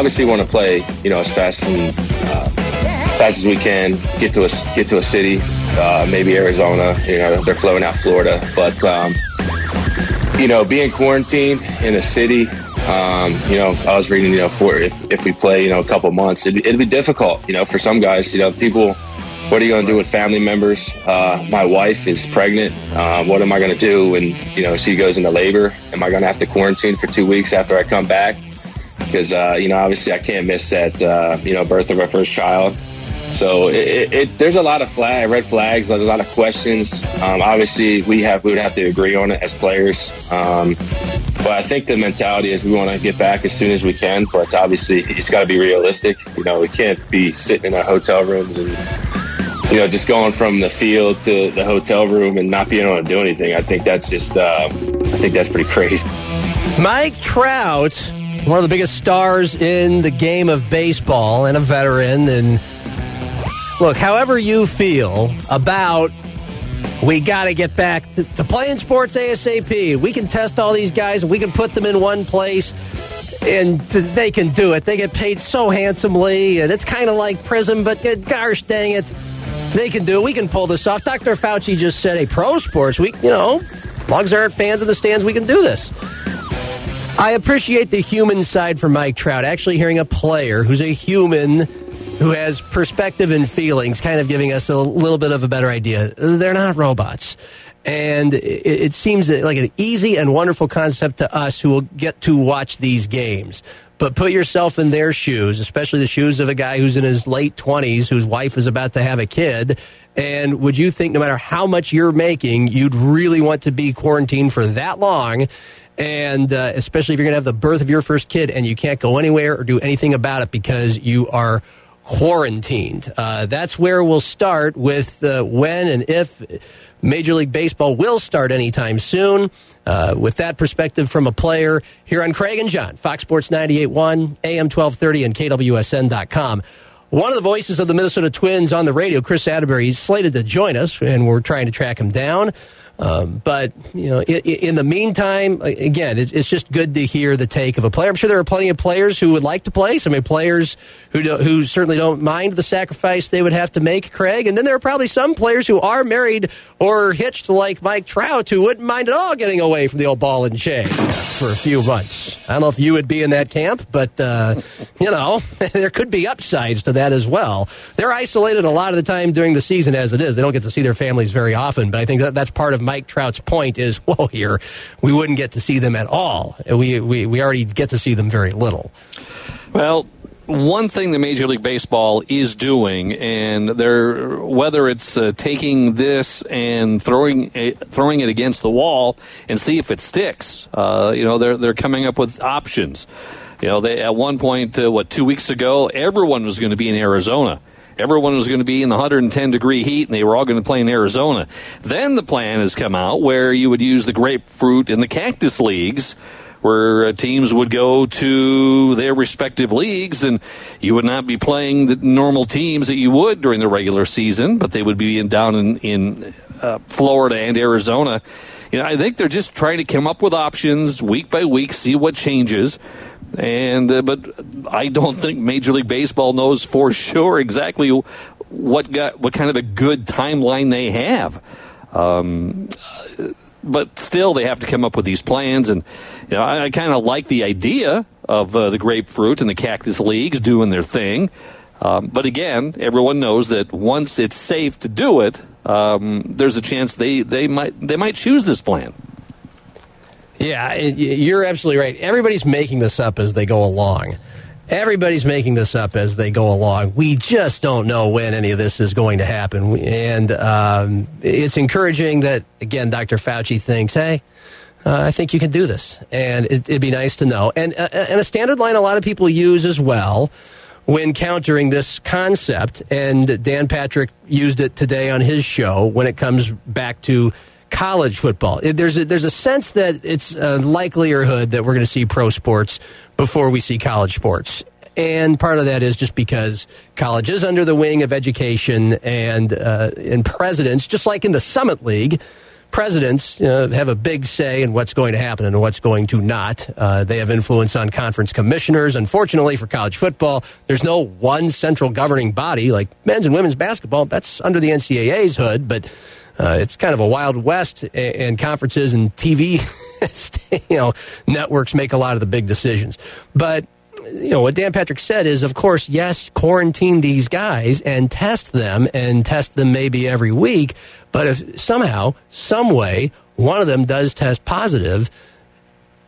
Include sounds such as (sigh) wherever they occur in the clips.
obviously want to play, you know, as fast and uh, fast as we can. Get to a get to a city, uh, maybe Arizona. You know, they're flowing out Florida, but um, you know, being quarantined in a city. Um, you know, I was reading, you know, for if, if we play, you know, a couple months, it'd, it'd be difficult, you know, for some guys, you know, people, what are you going to do with family members? Uh, my wife is pregnant. Uh, what am I going to do when you know she goes into labor? Am I going to have to quarantine for two weeks after I come back? Because uh, you know, obviously, I can't miss that uh, you know birth of our first child. So it, it, it, there's a lot of flag, red flags. There's a lot of questions. Um, obviously, we have we would have to agree on it as players. Um, but I think the mentality is we want to get back as soon as we can. But obviously, it's got to be realistic. You know, we can't be sitting in our hotel rooms and you know, just going from the field to the hotel room and not being able to do anything. I think that's just, uh, I think that's pretty crazy. Mike Trout, one of the biggest stars in the game of baseball and a veteran. And look, however you feel about we got to get back to, playing sports ASAP. We can test all these guys and we can put them in one place and they can do it. They get paid so handsomely, and it's kind of like prison, but gosh dang it they can do it. We can pull this off. Dr. Fauci just said, a pro sports, we, you know, as long as there aren't fans in the stands, we can do this. I appreciate the human side for Mike Trout. Actually, hearing a player who's a human who has perspective and feelings, kind of giving us a little bit of a better idea. They're not robots. And it, seems like an easy and wonderful concept to us who will get to watch these games. But put yourself in their shoes, especially the shoes of a guy who's in his late 20s, whose wife is about to have a kid. And would you think no matter how much you're making, you'd really want to be quarantined for that long? And uh, especially if you're going to have the birth of your first kid and you can't go anywhere or do anything about it because you are quarantined. Uh, that's where we'll start with uh, when and if Major League Baseball will start anytime soon. Uh, with that perspective from a player here on Craig and John, Fox Sports 98.1, AM 1230, and KWSN.com. One of the voices of the Minnesota Twins on the radio, Chris Atteberry, he's slated to join us, and we're trying to track him down. Um, but you know, in, in, the meantime, again, it's, it's, just good to hear the take of a player. I'm sure there are plenty of players who would like to play. Some I players who do, who certainly don't mind the sacrifice they would have to make, Craig. And then there are probably some players who are married or hitched, like Mike Trout, who wouldn't mind at all getting away from the old ball and chain for a few months. I don't know if you would be in that camp, but uh, you know, (laughs) there could be upsides to that as well. They're isolated a lot of the time during the season, as it is. They don't get to see their families very often, but I think that that's part of Mike Trout's point is, (laughs) whoa, here, we wouldn't get to see them at all. We, we, we already get to see them very little. Well, one thing that Major League Baseball is doing, and they're whether it's uh, taking this and throwing it, throwing it against the wall and see if it sticks. Uh, you know, they're they're coming up with options. You know, they at one point, uh, what two weeks ago, everyone was going to be in Arizona. Everyone was going to be in the 110 degree heat and they were all going to play in Arizona. Then the plan has come out where you would use the grapefruit in the cactus leagues where uh, teams would go to their respective leagues and you would not be playing the normal teams that you would during the regular season, but they would be in, down in, in uh, Florida and Arizona. You know, I think they're just trying to come up with options week by week, see what changes. And uh, but I don't think Major League Baseball knows for sure exactly what got what kind of a good timeline they have. Um, but still, they have to come up with these plans, and you know, I, I kind of like the idea of uh, the grapefruit and the cactus leagues doing their thing. Um, but again, everyone knows that once it's safe to do it, um, there's a chance they, they might they might choose this plan. Yeah, you're absolutely right. Everybody's making this up as they go along. Everybody's making this up as they go along. We just don't know when any of this is going to happen. And um, it's encouraging that, again, Dr. Fauci thinks, hey, uh, I think you can do this. And it, would be nice to know. And, uh, and a standard line a lot of people use as well when countering this concept, and Dan Patrick used it today on his show when it comes back to college football. There's a, there's a sense that it's a likelihood that we're going to see pro sports before we see college sports. And part of that is just because college is under the wing of education and uh, and presidents, just like in the Summit League, presidents uh, have a big say in what's going to happen and what's going to not. Uh, they have influence on conference commissioners. Unfortunately for college football, there's no one central governing body like men's and women's basketball. That's under the NCAA's hood, but uh, it's kind of a wild west, and conferences and TV, (laughs) you know, networks make a lot of the big decisions. But you know what Dan Patrick said is, of course, yes, quarantine these guys and test them, and test them maybe every week. But if somehow, some way, one of them does test positive,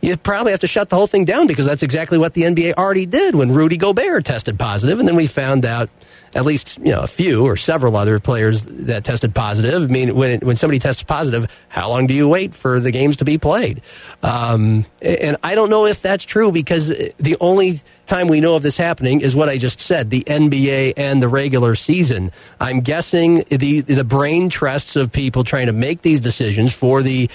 you probably have to shut the whole thing down because that's exactly what the NBA already did when Rudy Gobert tested positive, and then we found out at least you know a few or several other players that tested positive. I mean, when when somebody tests positive, how long do you wait for the games to be played? Um, and I don't know if that's true because the only time we know of this happening is what I just said: the NBA and the regular season. I'm guessing the the brain trusts of people trying to make these decisions for the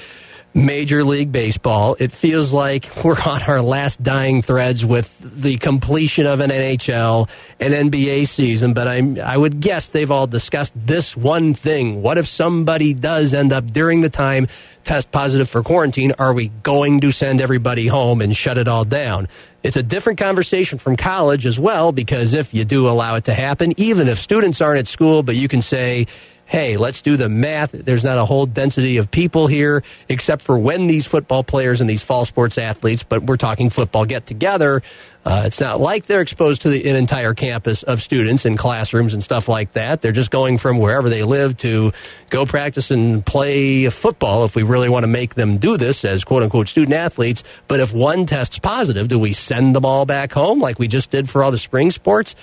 Major League Baseball. It feels like we're on our last dying threads with the completion of an NHL and NBA season, but I'm, I would guess they've all discussed this one thing. What if somebody does end up during the time test positive for quarantine? Are we going to send everybody home and shut it all down? It's a different conversation from college as well, because if you do allow it to happen, even if students aren't at school, but you can say, hey, let's do the math. There's not a whole density of people here except for when these football players and these fall sports athletes, but we're talking football, get together. Uh, it's not like they're exposed to the, an entire campus of students in classrooms and stuff like that. They're just going from wherever they live to go practice and play football if we really want to make them do this as quote unquote student athletes. But if one tests positive, do we send them all back home like we just did for all the spring sports?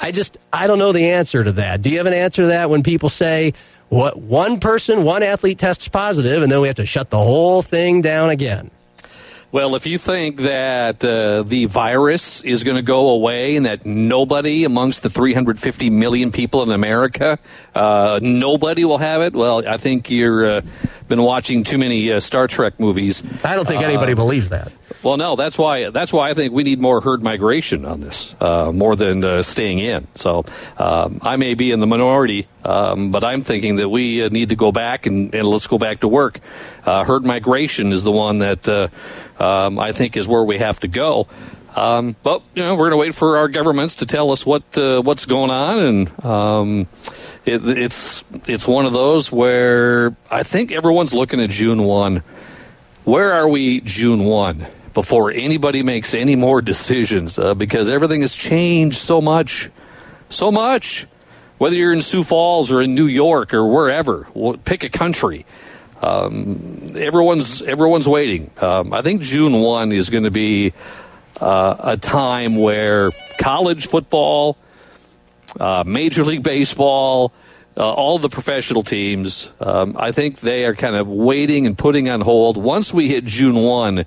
I just I don't know the answer to that. Do you have an answer to that when people say what one person, one athlete tests positive, and then we have to shut the whole thing down again? Well, if you think that uh, the virus is going to go away and that nobody amongst the 350 million people in America, uh, nobody will have it, well, I think you've uh, been watching too many uh, Star Trek movies. I don't think anybody uh, believes that. Well, no, that's why that's why I think we need more herd migration on this, uh, more than uh, staying in. So um, I may be in the minority, um, but I'm thinking that we uh, need to go back and, and, let's go back to work. Uh, herd migration is the one that uh, um, I think is where we have to go. Um, but you know, we're going to wait for our governments to tell us what uh, what's going on, and um, it, it's it's one of those where I think everyone's looking at June one. Where are we June one? Before anybody makes any more decisions uh, because everything has changed so much. So much. Whether you're in Sioux Falls or in New York or wherever, pick a country. Um, everyone's everyone's waiting. Um, I think June one is going to be uh, a time where college football, uh, Major League Baseball, uh, all the professional teams, um, I think they are kind of waiting and putting on hold. Once we hit June one,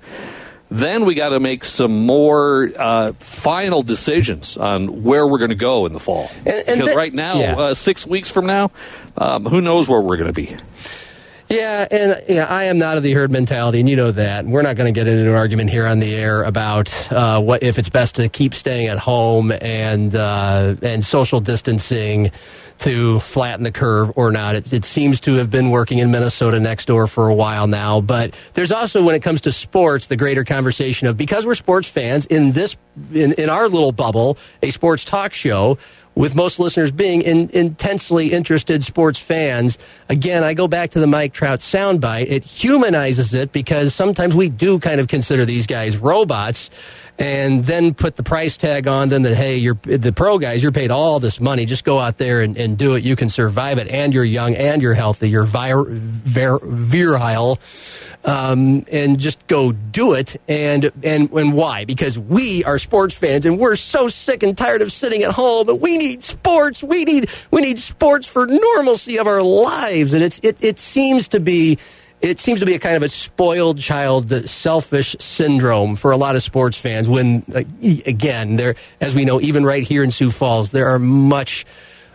then we got to make some more uh, final decisions on where we're going to go in the fall. And, and because right now, yeah. uh, six weeks from now, um, who knows where we're going to be. Yeah, and yeah, I am not of the herd mentality, and you know that. We're not going to get into an argument here on the air about uh, what if it's best to keep staying at home and uh, and social distancing to flatten the curve or not. It, it, seems to have been working in Minnesota next door for a while now. But there's also, when it comes to sports, the greater conversation of because we're sports fans in this in, in our little bubble, a sports talk show. With most listeners being in, intensely interested sports fans, again, I go back to the Mike Trout soundbite. It humanizes it because sometimes we do kind of consider these guys robots and then put the price tag on them that hey you're the pro guys you're paid all this money. Just go out there and, and do it. You can survive it. And you're young and you're healthy. You're vir, vir, virile. Um, and just go do it. And and and why? Because we are sports fans and we're so sick and tired of sitting at home and we need sports. We need we need sports for normalcy of our lives. And it's it, it seems to be it seems to be a kind of a spoiled child, selfish syndrome for a lot of sports fans. When, again, there, as we know, even right here in Sioux Falls, there are much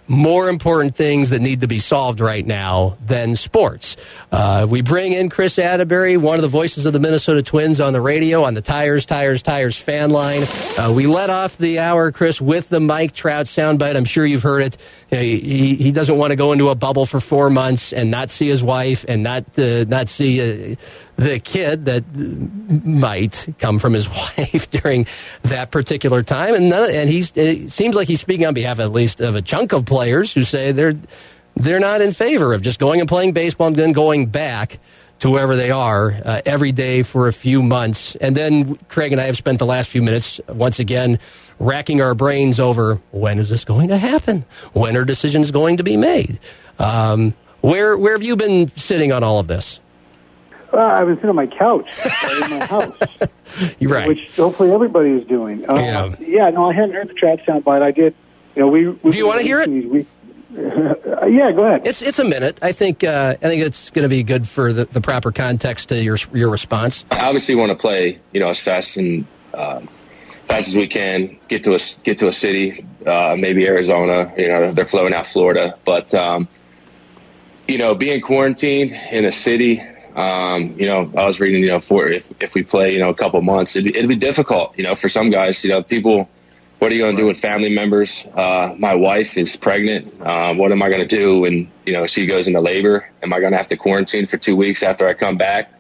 more important things that need to be solved right now than sports. Uh, we bring in Chris Atteberry, one of the voices of the Minnesota Twins on the radio on the Tires, Tires, Tires fan line. Uh, we let off the hour, Chris, with the Mike Trout soundbite. I'm sure you've heard it. You know, he, he doesn't want to go into a bubble for four months and not see his wife and not uh, not see uh, the kid that might come from his (laughs) wife during that particular time. And none, and he's it seems like he's speaking on behalf at least of a chunk of players who say they're they're not in favor of just going and playing baseball and then going back to wherever they are uh, every day for a few months. And then Craig and I have spent the last few minutes once again racking our brains over when is this going to happen? When are decisions going to be made? Um, where where have you been sitting on all of this? Well, I've been sitting on my couch in my (laughs) house. You're right. Which hopefully everybody is doing. Uh, Yeah. yeah. No, I hadn't heard the Trout sound bite. I did. You know, we. we Do you wanna hear it? We, yeah, go ahead. It's it's a minute. I think uh, I think it's going to be good for the, the proper context to your your response. I obviously want to play, you know, as fast and um, fast as we can. Get to a get to a city, uh, maybe Arizona. You know, they're flowing out Florida, but um, you know, being quarantined in a city. Um, you know, I was reading, you know, for if if we play, you know, a couple months, it'd, it'd be difficult. You know, for some guys, you know, people. What are you going to do with family members? Uh, my wife is pregnant. Uh, what am I going to do when you know she goes into labor? Am I going to have to quarantine for two weeks after I come back?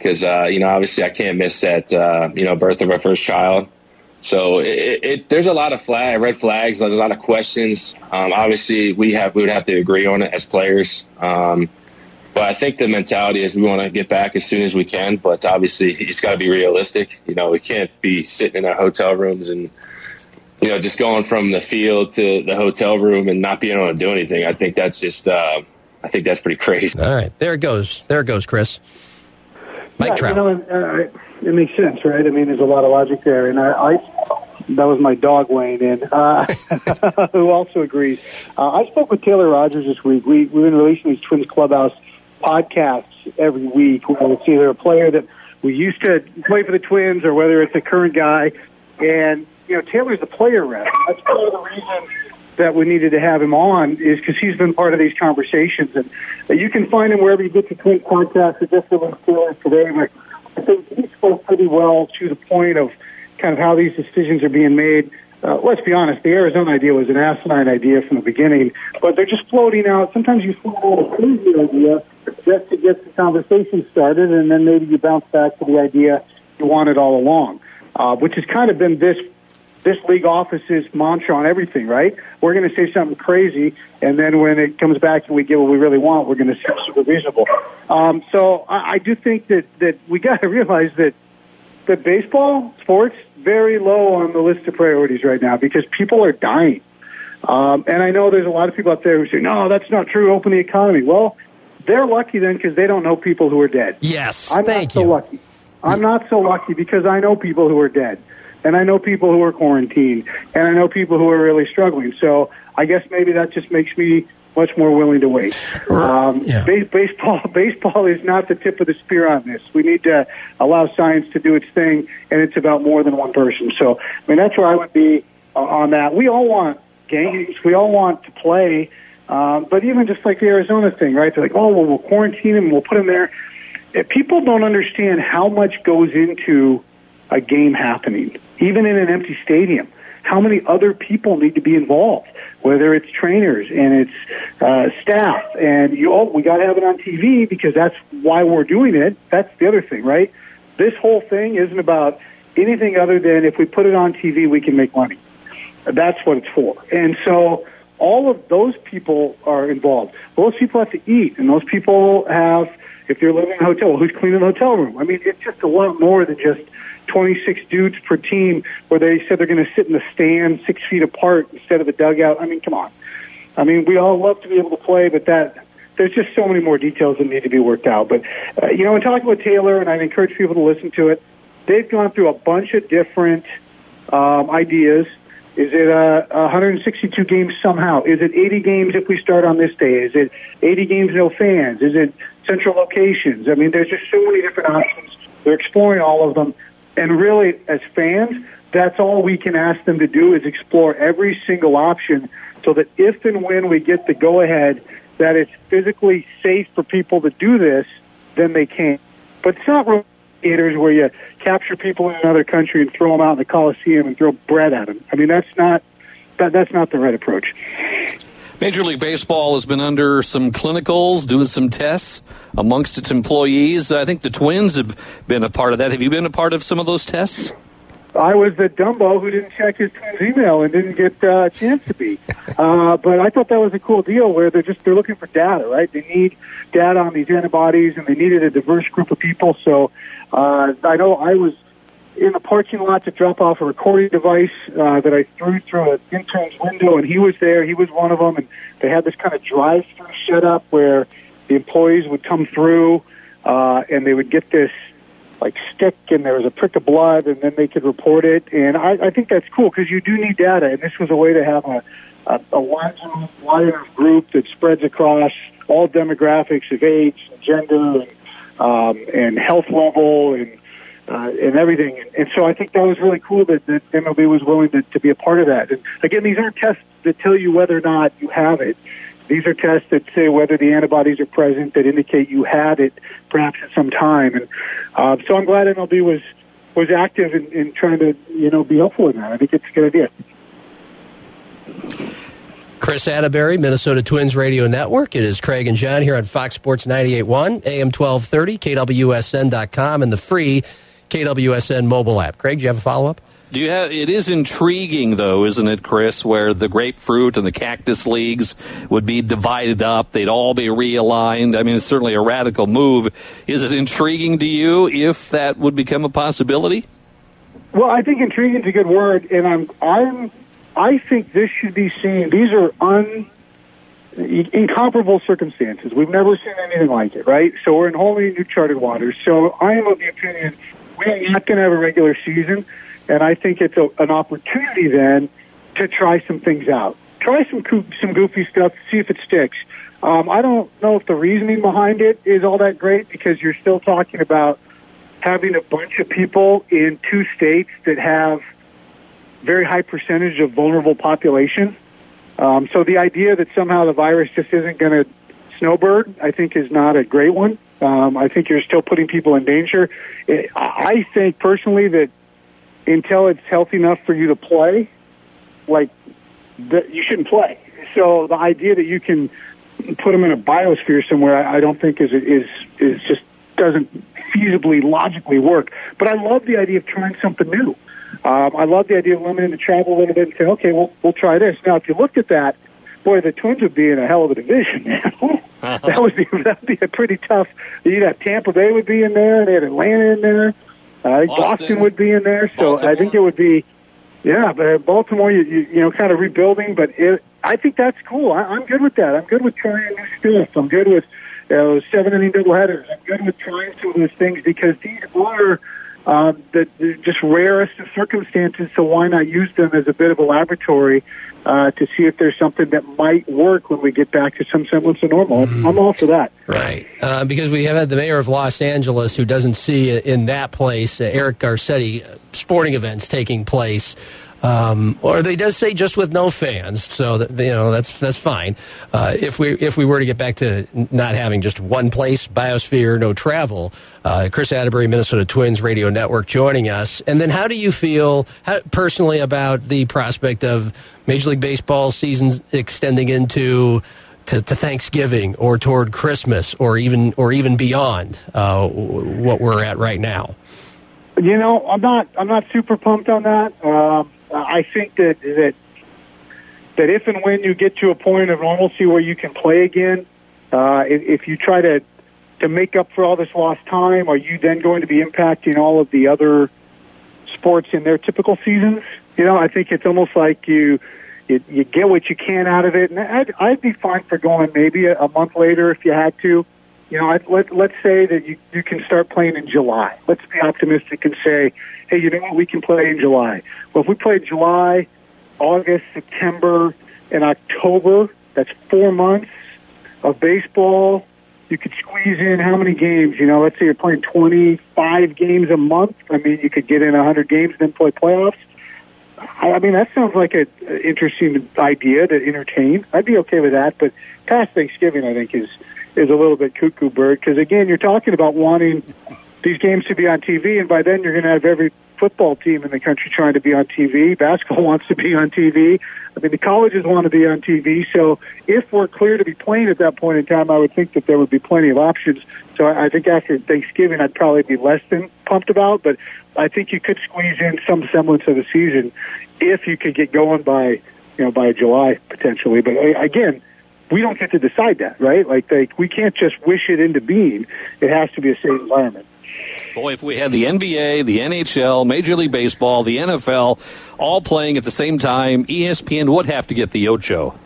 because uh, you know obviously I can't miss that uh, you know birth of my first child. So it, it, there's a lot of flag red flags. There's a lot of questions. Um, obviously, we have we would have to agree on it as players. Um, but I think the mentality is we want to get back as soon as we can. But obviously, it's got to be realistic. You know, we can't be sitting in our hotel rooms and you know just going from the field to the hotel room and not being able to do anything. I think that's just uh, I think that's pretty crazy. All right, there it goes. There it goes, Chris. Mike yeah, Trout. You know, and, uh, it makes sense, right? I mean, there's a lot of logic there, and I, I that was my dog weighing in, uh, (laughs) who also agrees. Uh, I spoke with Taylor Rogers this week. We we've been releasing these Twins Clubhouse podcasts every week. Where it's either a player that we used to play for the Twins, or whether it's a current guy. And you know, Taylor's the player rep. That's part of the reason that we needed to have him on is because he's been part of these conversations, and uh, you can find him wherever you get your Twins podcasts. I just released Taylor today, but I think he spoke pretty well to the point of kind of how these decisions are being made. Uh, let's be honest, the Arizona idea was an asinine idea from the beginning, but they're just floating out. Sometimes you float out a crazy idea just to get the conversation started, and then maybe you bounce back to the idea you wanted all along, uh, which has kind of been this this league office's mantra on everything, right? We're going to say something crazy, and then when it comes back and we get what we really want, we're going to say super reasonable. Um, so I, I do think that that we got to (laughs) realize that that baseball, sports, very low on the list of priorities right now because people are dying. Um, and I know there's a lot of people out there who say, "No, that's not true. Open the economy." Well, they're lucky then because they don't know people who are dead. Yes, I'm thank not so you. lucky. I'm not so lucky because I know people who are dead, and I know people who are quarantined, and I know people who are really struggling. So I guess maybe that just makes me much more willing to wait. Um, Yeah. ba- baseball, (laughs) baseball is not the tip of the spear on this. We need to allow science to do its thing, and it's about more than one person. So, I mean, that's where I would be uh, on that. We all want games. We all want to play. Um, but even just like the Arizona thing, right? They're like, oh, well, we'll quarantine him, we'll put him there. If people don't understand how much goes into a game happening, even in an empty stadium. How many other people need to be involved? Whether it's trainers and it's uh, staff, and you all, we got to have it on TV because that's why we're doing it. That's the other thing, right? This whole thing isn't about anything other than if we put it on TV, we can make money. That's what it's for. And so all of those people are involved. Those people have to eat, and those people have, if they're living in a hotel, who's cleaning the hotel room? I mean, it's just a lot more than just 26 dudes per team where they said they're going to sit in the stand six feet apart instead of the dugout. I mean, come on. I mean, we all love to be able to play, but that there's just so many more details that need to be worked out. But uh, you know, in talking with Taylor, and I'd encourage people to listen to it. They've gone through a bunch of different um, ideas. Is it uh, 162 games somehow? Is it 80 games if we start on this day? Is it 80 games no fans? Is it central locations? I mean, there's just so many different options. They're exploring all of them, and really, as fans, that's all we can ask them to do is explore every single option so that if and when we get the go ahead that it's physically safe for people to do this, then they can. But it's not theaters where you capture people in another country and throw them out in the Coliseum and throw bread at them. I mean, that's not that, that's not the right approach. Major League Baseball has been under some clinicals, doing some tests amongst its employees. I think the Twins have been a part of that. Have you been a part of some of those tests? I was the Dumbo who didn't check his Twins email and didn't get uh, a chance to be. Uh, but I thought that was a cool deal where they're just they're looking for data, right? They need data on these antibodies, and they needed a diverse group of people. So uh, I know I was in the parking lot to drop off a recording device uh, that I threw through an intern's window, and he was there. He was one of them, and they had this kind of drive-through setup where the employees would come through, uh, and they would get this like stick, and there was a prick of blood, and then they could report it. And I, I think that's cool because you do need data, and this was a way to have a a, a large enough group that spreads across all demographics of age, and gender, and um, and health level, and uh, and everything. And, and so I think that was really cool that, that MLB was willing to, to be a part of that. And again, these aren't tests that tell you whether or not you have it. These are tests that say whether the antibodies are present that indicate you had it perhaps at some time. And uh, so I'm glad MLB was was active in, in trying to you know be helpful in that. I think it's a good idea. Chris Atteberry, Minnesota Twins Radio Network. It is Craig and John here on Fox Sports 98.1, AM 1230, KWSN.com, and the free KWSN mobile app. Craig, do you have a follow up? Do you have? It is intriguing, though, isn't it, Chris? Where the grapefruit and the cactus leagues would be divided up; they'd all be realigned. I mean, it's certainly a radical move. Is it intriguing to you if that would become a possibility? Well, I think intriguing is a good word, and I'm I'm I think this should be seen. These are un incomparable circumstances. We've never seen anything like it, right? So we're in wholly new charted waters. So I am of the opinion we are not going to have a regular season, and I think it's a, an opportunity then to try some things out. Try some some goofy stuff, see if it sticks. Um, I don't know if the reasoning behind it is all that great because you're still talking about having a bunch of people in two states that have very high percentage of vulnerable population. Um, so the idea that somehow the virus just isn't going to snowbird, I think, is not a great one. Um, I think you're still putting people in danger. I think personally that until it's healthy enough for you to play, like that, you shouldn't play. So the idea that you can put them in a biosphere somewhere, I, I don't think is is is just doesn't feasibly logically work. But I love the idea of trying something new. Um, I love the idea of limiting the travel a little bit and saying, okay, we'll we'll try this. Now, if you looked at that boy, the Twins would be in a hell of a division. (laughs) (laughs) that would be that'd be a pretty tough. You'd have Tampa Bay would be in there, they had Atlanta in there, uh, Boston, Boston would be in there. So Baltimore. I think it would be, yeah, but Baltimore, you, you you know, kind of rebuilding. But it, I think that's cool. I, I'm good with that. I'm good with trying new stuff. I'm good with you know, seven inning doubleheaders. I'm good with trying some of those things because these are. Um, that just rarest of circumstances, so why not use them as a bit of a laboratory uh, to see if there's something that might work when we get back to some semblance of normal. Mm-hmm. I'm all for that. Right. Uh, because we have had the mayor of Los Angeles who doesn't see in that place, uh, Eric Garcetti, uh, sporting events taking place um, or they does say just with no fans, so that, you know that's that's fine. Uh, if we if we were to get back to not having just one place, biosphere, no travel. Uh, Chris Atteberry, Minnesota Twins Radio Network, joining us. And then, how do you feel how, personally about the prospect of Major League Baseball season extending into to, to, Thanksgiving or toward Christmas or even or even beyond uh, what we're at right now? You know, I'm not I'm not super pumped on that. Um, I think that that that if and when you get to a point of normalcy where you can play again, uh, if, if you try to to make up for all this lost time, are you then going to be impacting all of the other sports in their typical seasons? You know, I think it's almost like you you, you get what you can out of it, and I'd, I'd be fine for going maybe a, a month later if you had to. You know, let let's say that you you can start playing in July. Let's be optimistic and say hey, you know what, we can play in July. Well, if we play July, August, September, and October, that's four months of baseball. You could squeeze in how many games? You know, let's say you're playing 25 games a month. I mean, you could get in 100 games, and then play playoffs. I, I mean, that sounds like an interesting idea to entertain. I'd be okay with that, but past Thanksgiving, I think is is a little bit cuckoo bird because again, you're talking about wanting these games to be on TV, and by then you're going to have every football team in the country trying to be on TV. Basketball (laughs) wants to be on TV. I mean, the colleges want to be on TV. So if we're clear to be playing at that point in time, I would think that there would be plenty of options. So I think after Thanksgiving, I'd probably be less than pumped about, but I think you could squeeze in some semblance of a season if you could get going by, you know, by July potentially. But uh, again, we don't get to decide that, right? Like, they, we can't just wish it into being. It has to be a safe environment. Boy, if we had the NBA, the NHL, Major League Baseball, the NFL all playing at the same time, ESPN would have to get the Ocho.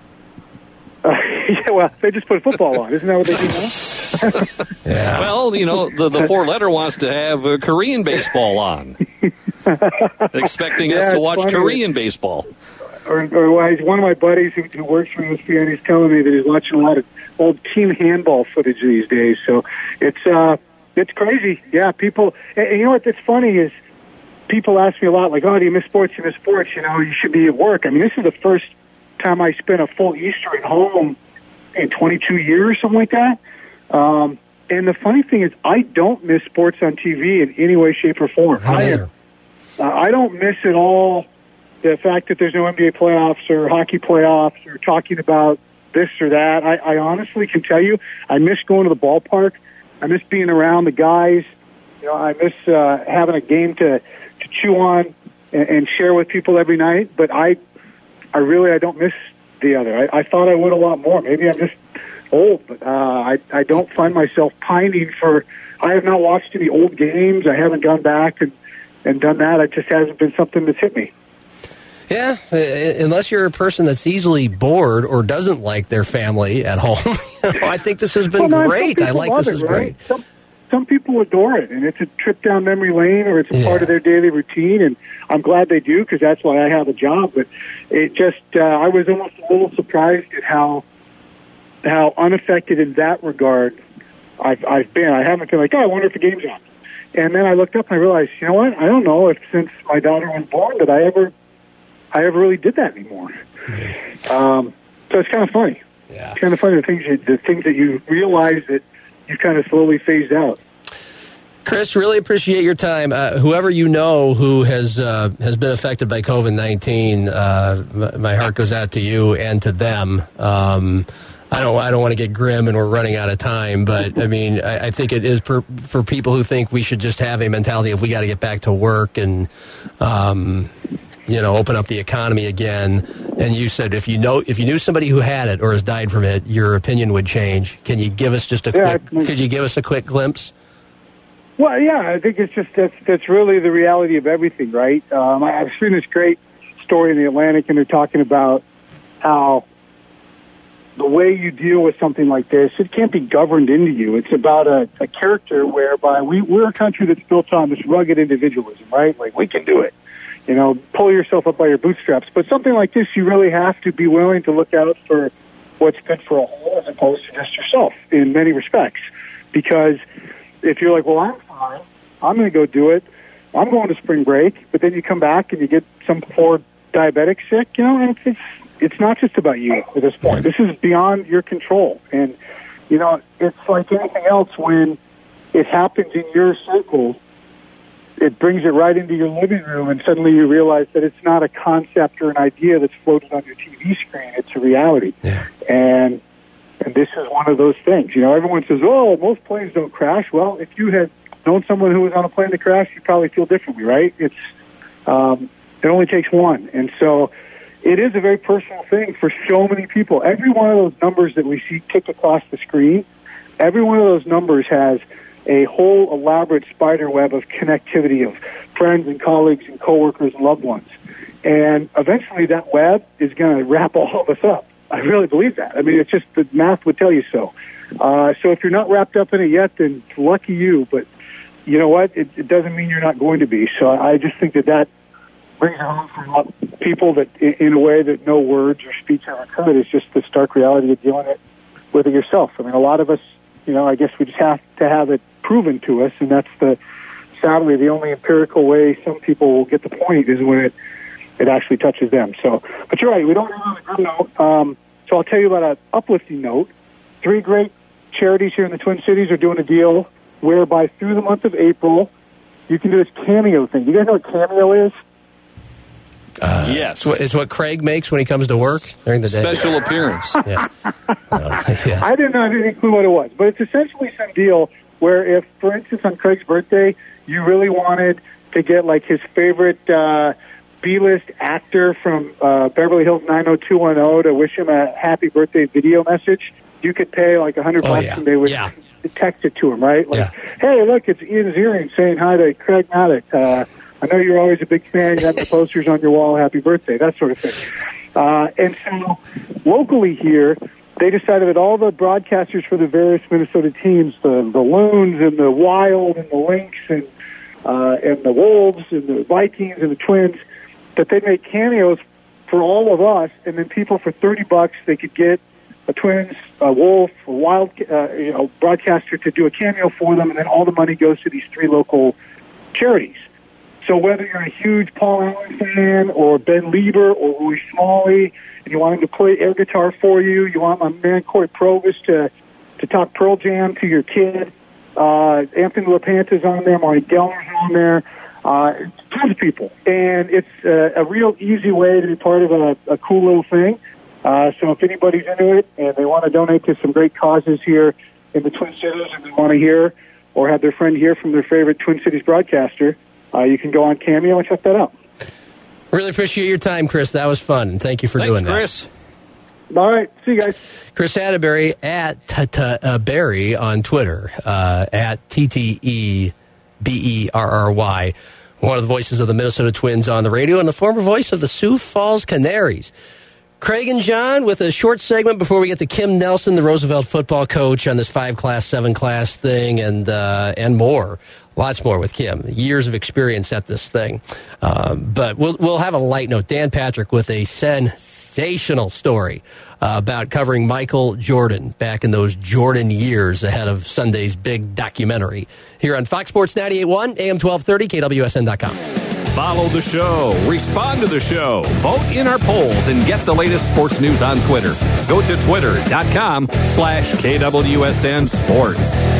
Uh, (laughs) yeah, well, they just put football on. Isn't that what they do now? (laughs) yeah. Well, you know, the, the four letter wants to have uh, Korean baseball on, (laughs) expecting Yeah, us to watch funny. Korean baseball. Or, or he's one of my buddies who, who works for ESPN. He's telling me that he's watching a lot of old team handball footage these days. So it's uh, it's crazy. Yeah, people. And, and you know what? That's funny is people ask me a lot, like, "Oh, do you miss sports? You miss sports? You know, you should be at work." I mean, this is the first time I spent a full Easter at home in 22 years, or something like that. Um, and the funny thing is, I don't miss sports on TV in any way, shape, or form. I uh, I don't miss at all the fact that there's no NBA playoffs or hockey playoffs or talking about this or that. I, I honestly can tell you, I miss going to the ballpark. I miss being around the guys. You know, I miss uh, having a game to to chew on and, and share with people every night. But I, I really, I don't miss the other. I, I thought I would a lot more. Maybe I'm just old, but uh, I I don't find myself pining for. I have not watched any old games. I haven't gone back and and done that. It just hasn't been something that's hit me. Yeah, uh, unless you're a person that's easily bored or doesn't like their family at home, (laughs) you know, I think this has been Well, great. I like this it, is right? great. Some, some people adore it, and it's a trip down memory lane, or it's a part of their daily routine. And I'm glad they do because that's why I have a job. But it just, uh, I was almost a little surprised at how how unaffected in that regard I've I've been. I haven't been like, oh, I wonder if the game's on. And then I looked up and I realized, you know what? I don't know if since my daughter was born that I ever I ever really did that anymore. Um, so it's kind of funny. Yeah. It's kind of funny the things you, the things that you realize that you kind of slowly phased out. Chris, really appreciate your time. Uh, whoever you know who has uh, has been affected by COVID nineteen, uh, m- my heart goes out to you and to them. Um, I don't I don't want to get grim and we're running out of time, but I mean I, I think it is per, for people who think we should just have a mentality of we got to get back to work and um, you know open up the economy again. And you said if you know if you knew somebody who had it or has died from it, your opinion would change. Can you give us just a Yeah, quick? I- Could you give us a quick glimpse? Well, yeah, I think it's just that's that's really the reality of everything, right? Um, I've seen this great story in the Atlantic, and they're talking about how the way you deal with something like this, it can't be governed into you. It's about a, a character whereby we, we're a country that's built on this rugged individualism, right? Like we can do it. You know, pull yourself up by your bootstraps. But something like this, you really have to be willing to look out for what's good for a whole as opposed to just yourself in many respects. Because if you're like, well, I'm fine, I'm going to go do it. I'm going to spring break, but then you come back and you get some poor diabetic sick, you know, and it's it's, it's not just about you at this point. This is beyond your control, and you know, it's like anything else when it happens in your circle. It brings it right into your living room, and suddenly you realize that it's not a concept or an idea that's floated on your TV screen. It's a reality. Yeah. And and this is one of those things. You know, everyone says, "Oh, most planes don't crash." Well, if you had known someone who was on a plane that crashed, you'd probably feel differently, right? It's um, it only takes one, and so it is a very personal thing for so many people. Every one of those numbers that we see tick across the screen, every one of those numbers has a whole elaborate spider web of connectivity of friends and colleagues and coworkers and loved ones. And eventually that web is going to wrap (laughs) all of us up. I really believe that. I mean, it's just the math would tell you so. Uh, so if you're not wrapped up in it yet, then lucky you. But you know what? It, it doesn't mean you're not going to be. So I just think that that brings it home for a lot of people that, in, a way that no words or speech ever could, is just the stark reality of dealing it with it yourself. I mean, a lot of us, you know, I guess we just have to have it proven to us, and that's the sadly the only empirical way some people will get the point is when it it actually touches them. So, but you're right. We don't have on a good note. Um, so I'll tell you about an uplifting note. Three great charities here in the Twin Cities are doing a deal whereby through the month of April, you can do this cameo thing. You guys know what cameo is? Uh, yes, it's what, it's what Craig makes when he comes to work during the day. Special appearance. yeah. (laughs) Uh, yeah. I didn't have any clue what it was, but it's essentially some deal where if, for instance, on Craig's birthday, you really wanted to get like his favorite uh, B-list actor from uh, Beverly Hills 90210 to wish him a happy birthday video message, you could pay like a hundred oh, bucks yeah. and they would yeah. text it to him, right? Like, yeah. hey, look, it's Ian Ziering saying hi to Craig Maddox. Uh, I know you're always a big fan. You have the posters on your wall. Happy birthday, that sort of thing. Uh, and so locally here, they decided that all the broadcasters for the various Minnesota teams, the, the Loons and the Wild and the Lynx and uh, and the Wolves and the Vikings and the Twins, that they make cameos for all of us, and then people for thirty bucks they could get a Twins, a Wolf, a Wild, uh, you know, broadcaster to do a cameo for them, and then all the money goes to these three local charities. So whether you're a huge Paul Allen fan or Ben Leber or Roy Smalley, and you want him to play air guitar for you, you want my man Cory Provus to to talk Pearl Jam to your kid. Uh, Anthony LaPanta's on there, Marney Gellner's on there, uh, tons of people, and it's uh, a real easy way to be part of a, a cool little thing. Uh, so if anybody's into it and they want to donate to some great causes here in the Twin Cities, and they want to hear or have their friend hear from their favorite Twin Cities broadcaster, you can go on Cameo and check that out. Really appreciate your time, Chris. That was fun. Thank you for Thanks, doing that. Chris. All right. See you guys. Chris Atteberry at uh, Barry on Twitter, uh, at T T E B E R R Y. One of the voices of the Minnesota Twins on the radio and the former voice of the Sioux Falls Canaries. Craig and John with a short segment before we get to Kim Nelson, the Roosevelt football coach, on this five class, seven class thing, and uh, and more. Lots more with Kim. Years of experience at this thing. Um, but we'll we'll have a light note. Dan Patrick with a sensational story uh, about covering Michael Jordan back in those Jordan years ahead of Sunday's big documentary here on Fox Sports 98.1, AM 1230, KWSN.com. Follow the show, respond to the show, vote in our polls, and get the latest sports news on Twitter. Go to twitter.com slash KWSN Sports.